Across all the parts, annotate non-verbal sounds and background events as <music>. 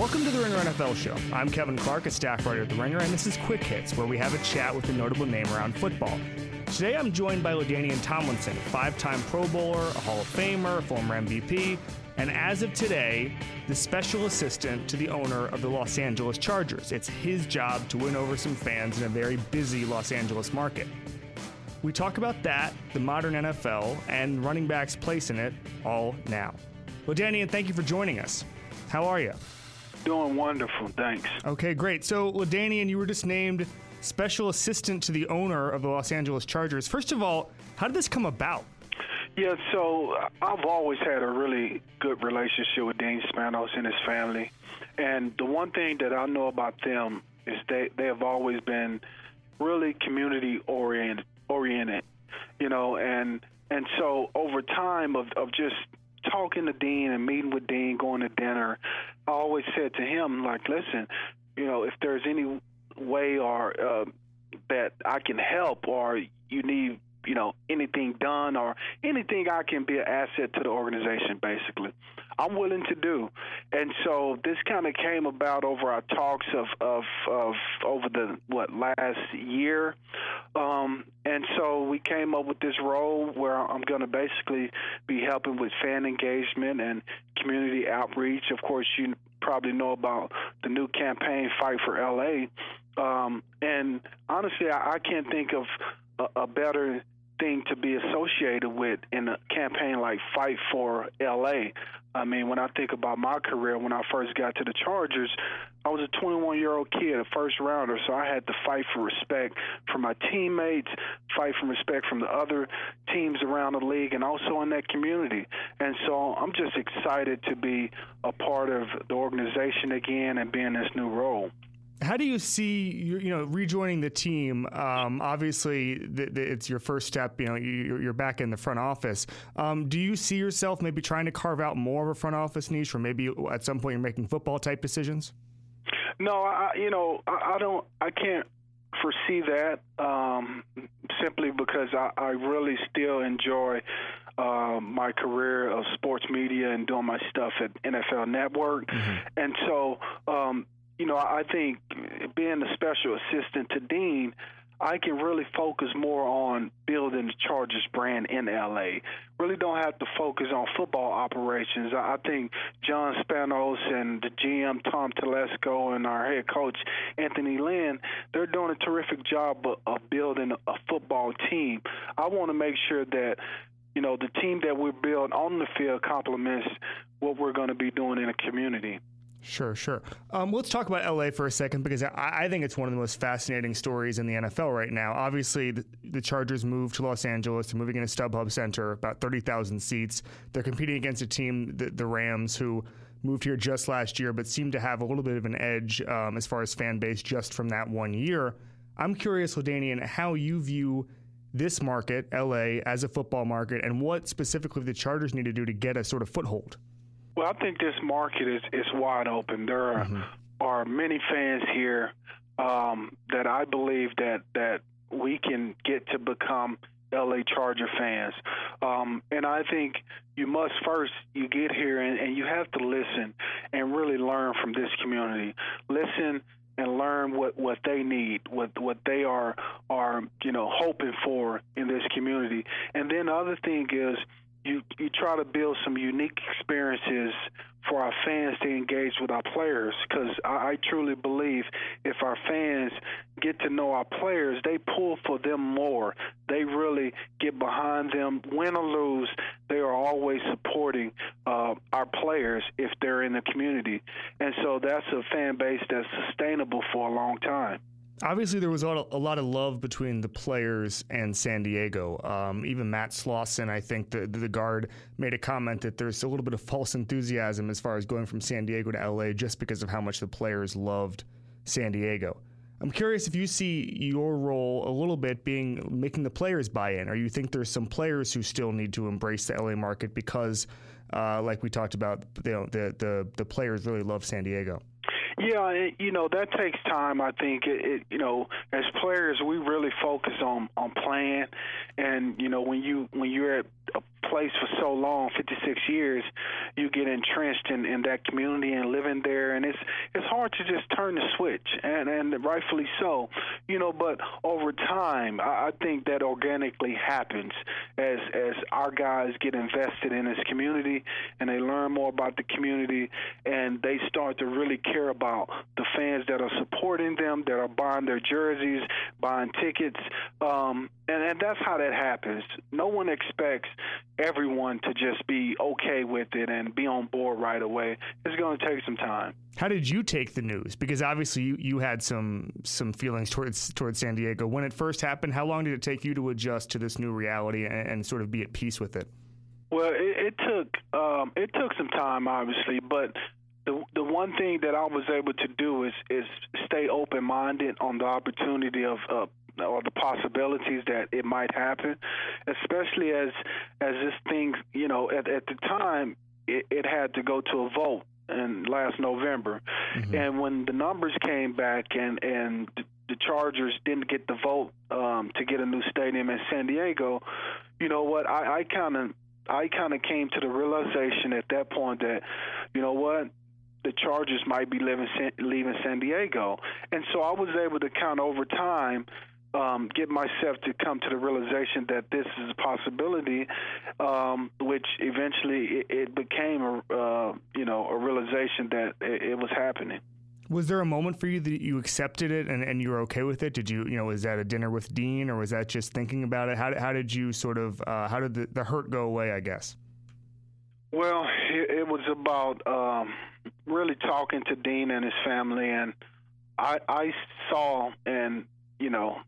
Welcome to the Ringer NFL Show. I'm Kevin Clark, a staff writer at The Ringer, and this is Quick Hits, where we have a chat with a notable name around football. Today I'm joined by LaDainian Tomlinson, five time Pro Bowler, a Hall of Famer, former MVP, and as of today, the special assistant to the owner of the Los Angeles Chargers. It's his job to win over some fans in a very busy Los Angeles market. We talk about that, the modern NFL, and running backs' place in it all now. LaDainian, thank you for joining us. How are you? Doing wonderful, thanks. Okay, great. So, LaDainian, you were just named special assistant to the owner of the Los Angeles Chargers. First of all, how did this come about? Yeah, so I've always had a really good relationship with Dean Spanos and his family. And the one thing that I know about them is they, they have always been really community oriented oriented. You know, and and so over time of, of just talking to Dean and meeting with Dean, going to dinner, I always said to him, like, listen, you know, if there's any way or uh, that I can help or you need you know anything done or anything I can be an asset to the organization basically. I'm willing to do. And so this kind of came about over our talks of of, of over the what last year. Um, and so we came up with this role where I'm going to basically be helping with fan engagement and community outreach. Of course you probably know about the new campaign fight for LA um, and honestly I, I can't think of a, a better thing to be associated with in a campaign like Fight for LA. I mean, when I think about my career, when I first got to the Chargers, I was a 21 year old kid, a first rounder, so I had to fight for respect from my teammates, fight for respect from the other teams around the league, and also in that community. And so I'm just excited to be a part of the organization again and be in this new role how do you see you, you know rejoining the team? Um, obviously, the, the, it's your first step. You know, you, are back in the front office. Um, do you see yourself maybe trying to carve out more of a front office niche, or maybe at some point you're making football type decisions? No, I, you know, I, I don't. I can't foresee that um, simply because I, I really still enjoy uh, my career of sports media and doing my stuff at NFL Network, mm-hmm. and so um, you know, I think being a special assistant to Dean, I can really focus more on building the Chargers brand in LA. Really don't have to focus on football operations. I think John Spanos and the GM Tom Telesco and our head coach Anthony Lynn, they're doing a terrific job of building a football team. I want to make sure that you know the team that we build on the field complements what we're going to be doing in the community. Sure, sure. Um, let's talk about LA for a second because I, I, think it's one of the most fascinating stories in the NFL right now. Obviously, the, the Chargers moved to Los Angeles. They're moving into StubHub Center, about 30,000 seats. They're competing against a team, the, the, Rams, who moved here just last year but seem to have a little bit of an edge um, as far as fan base just from that one year. I'm curious, LaDainian, how you view this market, LA, as a football market, and what specifically the Chargers need to do to get a sort of foothold. Well, I think this market is, is wide open. There are, mm-hmm. are many fans here um, that I believe that that we can get to become LA Charger fans. Um, and I think you must first you get here and, and you have to listen and really learn from this community. Listen and learn what, what they need, what what they are are you know hoping for in this community. And then the other thing is you you try to build some unique experiences for our fans to engage with our players because I, I truly believe if our fans get to know our players, they pull for them more. They really get behind them, win or lose. They are always supporting uh, our players if they're in the community, and so that's a fan base that's sustainable for a long time obviously there was a lot of love between the players and San Diego. Um, even Matt Slauson, I think the the guard made a comment that there's a little bit of false enthusiasm as far as going from San Diego to LA just because of how much the players loved San Diego. I'm curious if you see your role a little bit being making the players buy in, or you think there's some players who still need to embrace the LA market because, uh, like we talked about, you know, the the the players really love San Diego. Yeah, you know that takes time. I think it, it, you know, as players, we really focus on on playing, and you know when you when you're at a place for so long, 56 years, you get entrenched in, in that community and living there, and it's it's hard to just turn the switch, and and rightfully so, you know. But over time, I, I think that organically happens as as our guys get invested in this community and they learn more about the community, and they start to really care about the fans that are supporting them, that are buying their jerseys, buying tickets, um, and, and that's how that happens. No one expects everyone to just be okay with it and be on board right away. It's going to take some time. How did you take the news? Because obviously you, you had some some feelings towards towards San Diego when it first happened. How long did it take you to adjust to this new reality and, and sort of be at peace with it? Well, it, it took um, it took some time, obviously, but the the one thing that I was able to do is is stay open minded on the opportunity of uh, or the possibilities that it might happen, especially as as this thing, you know, at, at the time it, it had to go to a vote in last November, mm-hmm. and when the numbers came back and and the Chargers didn't get the vote um, to get a new stadium in San Diego, you know what? I kind of I kind of came to the realization at that point that, you know what, the Chargers might be leaving leaving San Diego, and so I was able to kind of over time um, get myself to come to the realization that this is a possibility, um, which eventually it, it became a uh, you know a realization that it, it, was happening. Was there a moment for you that you accepted it and, and you were okay with it? Did you you know was that a dinner with Dean or was that just thinking about it? How, how did you sort of uh, how did the, the hurt go away? I guess. Well, it, it was about um, really talking to Dean and his family, and I, I saw and you know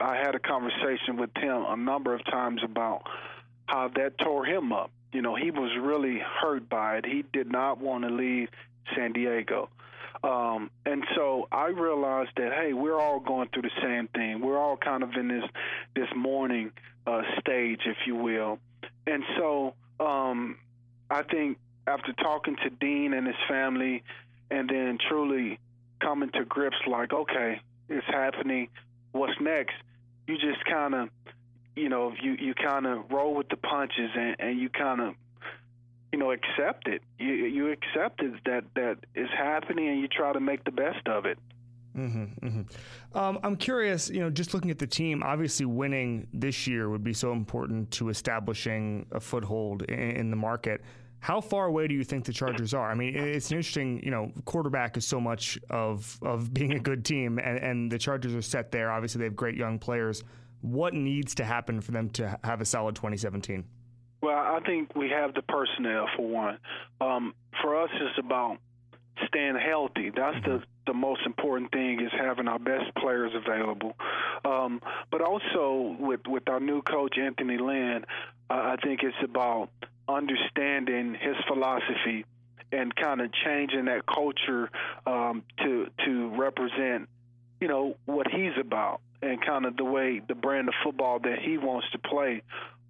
I had a conversation with him a number of times about how that tore him up. You know, he was really hurt by it. He did not want to leave San Diego. Um, and so I realized that hey, we're all going through the same thing. We're all kind of in this this mourning uh, stage, if you will. And so um, I think after talking to Dean and his family, and then truly coming to grips, like okay, it's happening. What's next? you just kind of, you know, you you kind of roll with the punches and, and you kind of, you know, accept it. You you accept it that that is happening and you try to make the best of it. Mm-hmm, mm-hmm. Um, I'm curious, you know, just looking at the team, obviously winning this year would be so important to establishing a foothold in, in the market. How far away do you think the Chargers are? I mean, it's an interesting, you know, quarterback is so much of of <laughs> being a good team, and, and the Chargers are set there. Obviously, they have great young players. What needs to happen for them to have a solid 2017? Well, I think we have the personnel for one. Um, for us, it's about staying healthy. That's mm-hmm. the the most important thing is having our best players available. Um, but also with with our new coach Anthony Lynn, uh, I think it's about understanding his philosophy and kind of changing that culture um, to to represent, you know, what he's about and kind of the way the brand of football that he wants to play.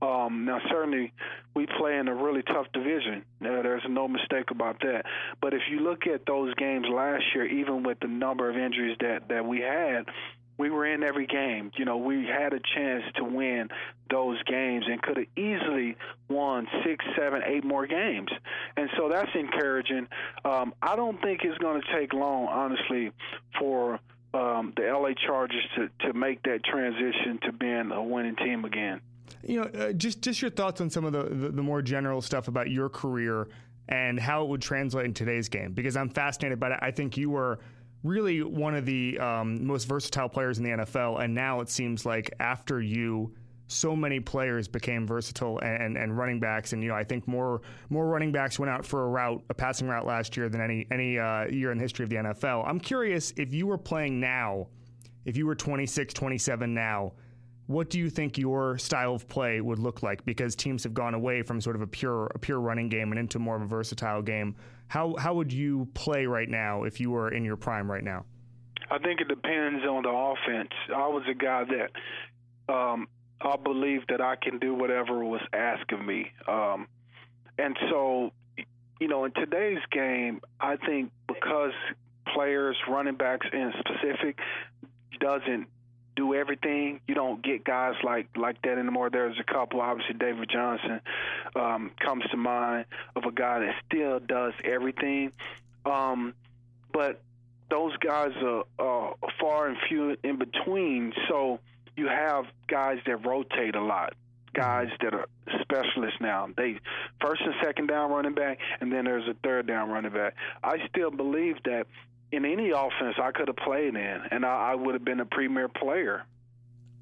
Um, now, certainly, we play in a really tough division. Uh, there's no mistake about that. But if you look at those games last year, even with the number of injuries that that we had, we were in every game. You know, we had a chance to win those games and could have easily won six, seven, eight more games. And so that's encouraging. Um, I don't think it's going to take long, honestly, for um, the LA Chargers to, to make that transition to being a winning team again. You know, uh, just just your thoughts on some of the, the, the more general stuff about your career and how it would translate in today's game, because I'm fascinated by it. I think you were – really one of the um, most versatile players in the NFL. And now it seems like after you, so many players became versatile and, and, and, running backs. And you know, I think more more running backs went out for a route, a passing route last year than any any uh, year in the history of the NFL. I'm curious if you were playing now, if you were 26, 27 now. What do you think your style of play would look like? Because teams have gone away from sort of a pure a pure running game and into more of a versatile game. How how would you play right now if you were in your prime right now? I think it depends on the offense. I was a guy that um, I believe that I can do whatever was asked of me, um, and so you know in today's game, I think because players, running backs in specific, doesn't do everything. You don't get guys like like that anymore. There's a couple. Obviously, David Johnson um, comes to mind of a guy that still does everything. Um, but those guys are uh, far and few in between. So you have guys that rotate a lot guys that are specialists now. They first and second down running back, and then there's a third down running back. I still believe that in any offense I could have played in, and I, I would have been a premier player.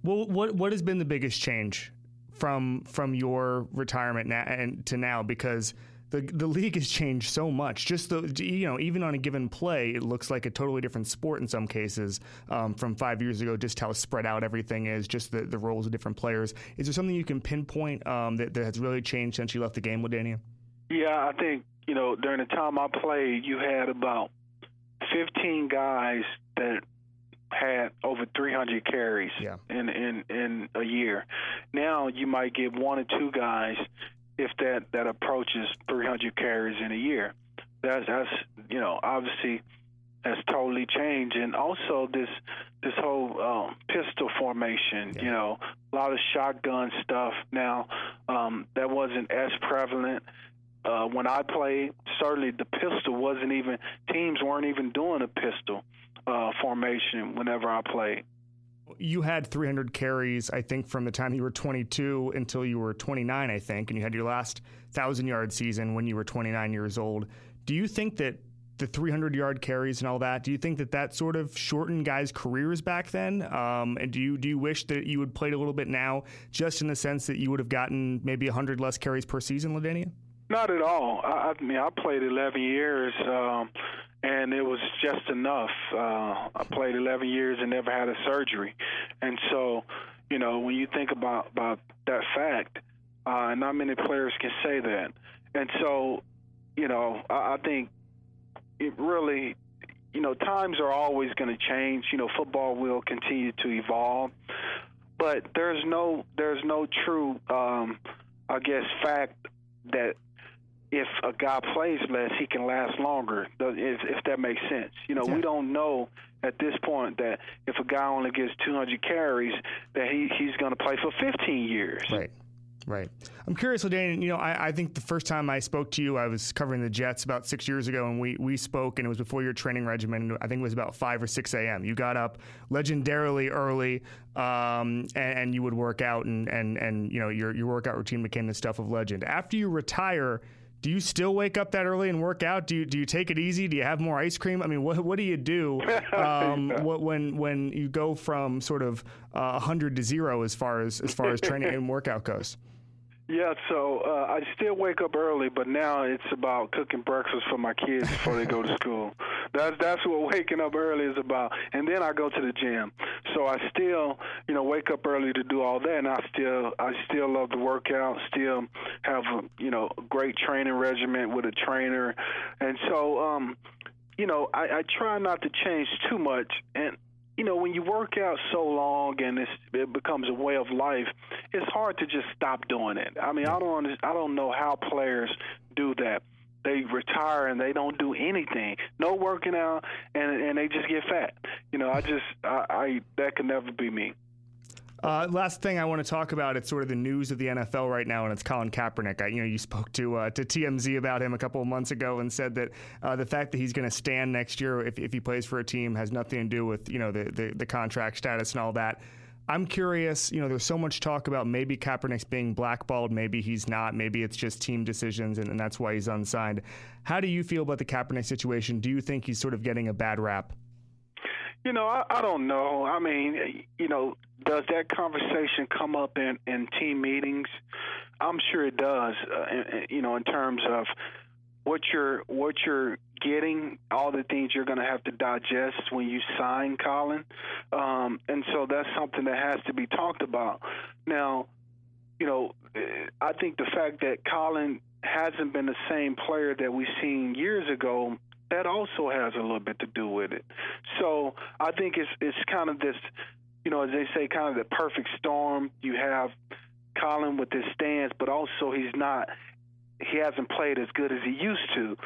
Well, what what has been the biggest change from from your retirement now and to now? Because the the league has changed so much. Just the you know even on a given play, it looks like a totally different sport in some cases um, from five years ago. Just how spread out everything is, just the, the roles of different players. Is there something you can pinpoint um, that, that has really changed since you left the game, LaDainian? Yeah, I think you know during the time I played, you had about 15 guys that had over 300 carries yeah. in, in in a year. Now you might get one or two guys if that that approaches 300 carries in a year. That's that's you know obviously has totally changed, and also this this whole um, pistol formation. Yeah. You know, a lot of shotgun stuff now um, that wasn't as prevalent. Uh, when I played, certainly the pistol wasn't even teams weren't even doing a pistol uh, formation whenever I played you had 300 carries, I think, from the time you were 22 until you were 29, I think, and you had your last thousand yard season when you were 29 years old. Do you think that the 300 yard carries and all that, do you think that that sort of shortened guys' careers back then? Um, and do you do you wish that you had played a little bit now, just in the sense that you would have gotten maybe 100 less carries per season, LaDainian? Not at all. I, I mean, I played 11 years. Um, and it was just enough. Uh, I played 11 years and never had a surgery, and so, you know, when you think about about that fact, uh, not many players can say that, and so, you know, I, I think it really, you know, times are always going to change. You know, football will continue to evolve, but there's no there's no true, um, I guess, fact that if a guy plays less, he can last longer. If, if that makes sense, you know, yeah. we don't know at this point that if a guy only gets 200 carries, that he he's going to play for 15 years. Right. Right. I'm curious, LaDainian, you know, I, I, think the first time I spoke to you, I was covering the Jets about six years ago, and we, we spoke, and it was before your training regimen. I think it was about 5 or 6 a.m. You got up legendarily early, um, and, and, you would work out, and, and, and you know, your, your workout routine became the stuff of legend. After you retire, do you still wake up that early and work out? Do you do you take it easy? Do you have more ice cream? I mean, what what do you do <laughs> um, yeah. what, when when you go from sort of uh, hundred to zero as far as as far as training and workout goes? Yeah, so uh, I still wake up early, but now it's about cooking breakfast for my kids before they go to school. That's that's what waking up early is about. And then I go to the gym. So I still, you know, wake up early to do all that, and I still I still love to work out. Still have a you know great training regimen with a trainer, and so um, you know I, I try not to change too much. And you know, when you work out so long and it becomes a way of life, it's hard to just stop doing it. I mean, I don't I don't know how players retire and they don't do anything, no working out, and and they just get fat. You know, I just I, I that could never be me. Uh, last thing I want to talk about, it's sort of the news of the NFL right now, and it's Colin Kaepernick. I, you know, you spoke to uh, to TMZ about him a couple of months ago and said that uh, the fact that he's going to stand next year if, if he plays for a team has nothing to do with you know the, the, the contract status and all that. I'm curious, you know, there's so much talk about maybe Kaepernick's being blackballed, maybe he's not, maybe it's just team decisions and, and that's why he's unsigned. How do you feel about the Kaepernick situation? Do you think he's sort of getting a bad rap? You know, I, I don't know. I mean, you know, does that conversation come up in, in team meetings? I'm sure it does. Uh, in, you know, in terms of what you're what you're getting, all the things you're going to have to digest when you sign Colin, um, and so that's something that has to be talked about. Now, you know, I think the fact that Colin hasn't been the same player that we've seen years ago that also has a little bit to do with it. So I think it's it's kind of this, you know, as they say, kind of the perfect storm. You have Colin with his stance, but also he's not. He hasn't played as good as he used to.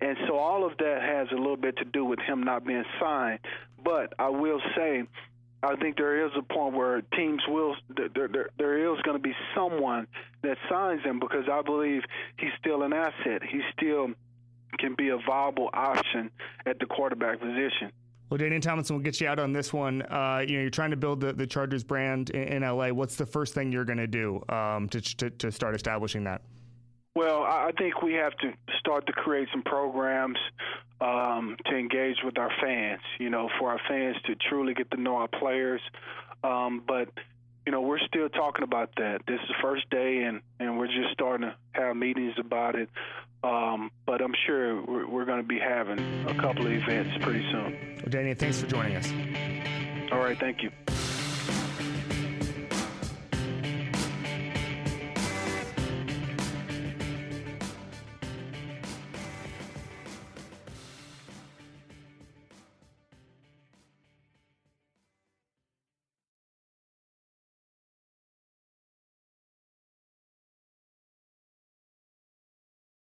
and so all of that has a little bit to do with him not being signed. But I will say, I think there is a point where teams will there there, there is going to be someone that signs him because I believe he's still an asset. He still can be a viable option at the quarterback position. Well, Danian Tomlinson will get you out on this one. Uh, you know, you're trying to build the, the Chargers brand in, in LA. What's the first thing you're going to do um, to, to, to start establishing that? Well, I think we have to start to create some programs um, to engage with our fans. You know, for our fans to truly get to know our players. Um, but you know, we're still talking about that. This is the first day, and and we're just starting to have meetings about it. Um, but I'm sure we're, we're going to be having a couple of events pretty soon. Well, Danny, thanks for joining us. All right, thank you.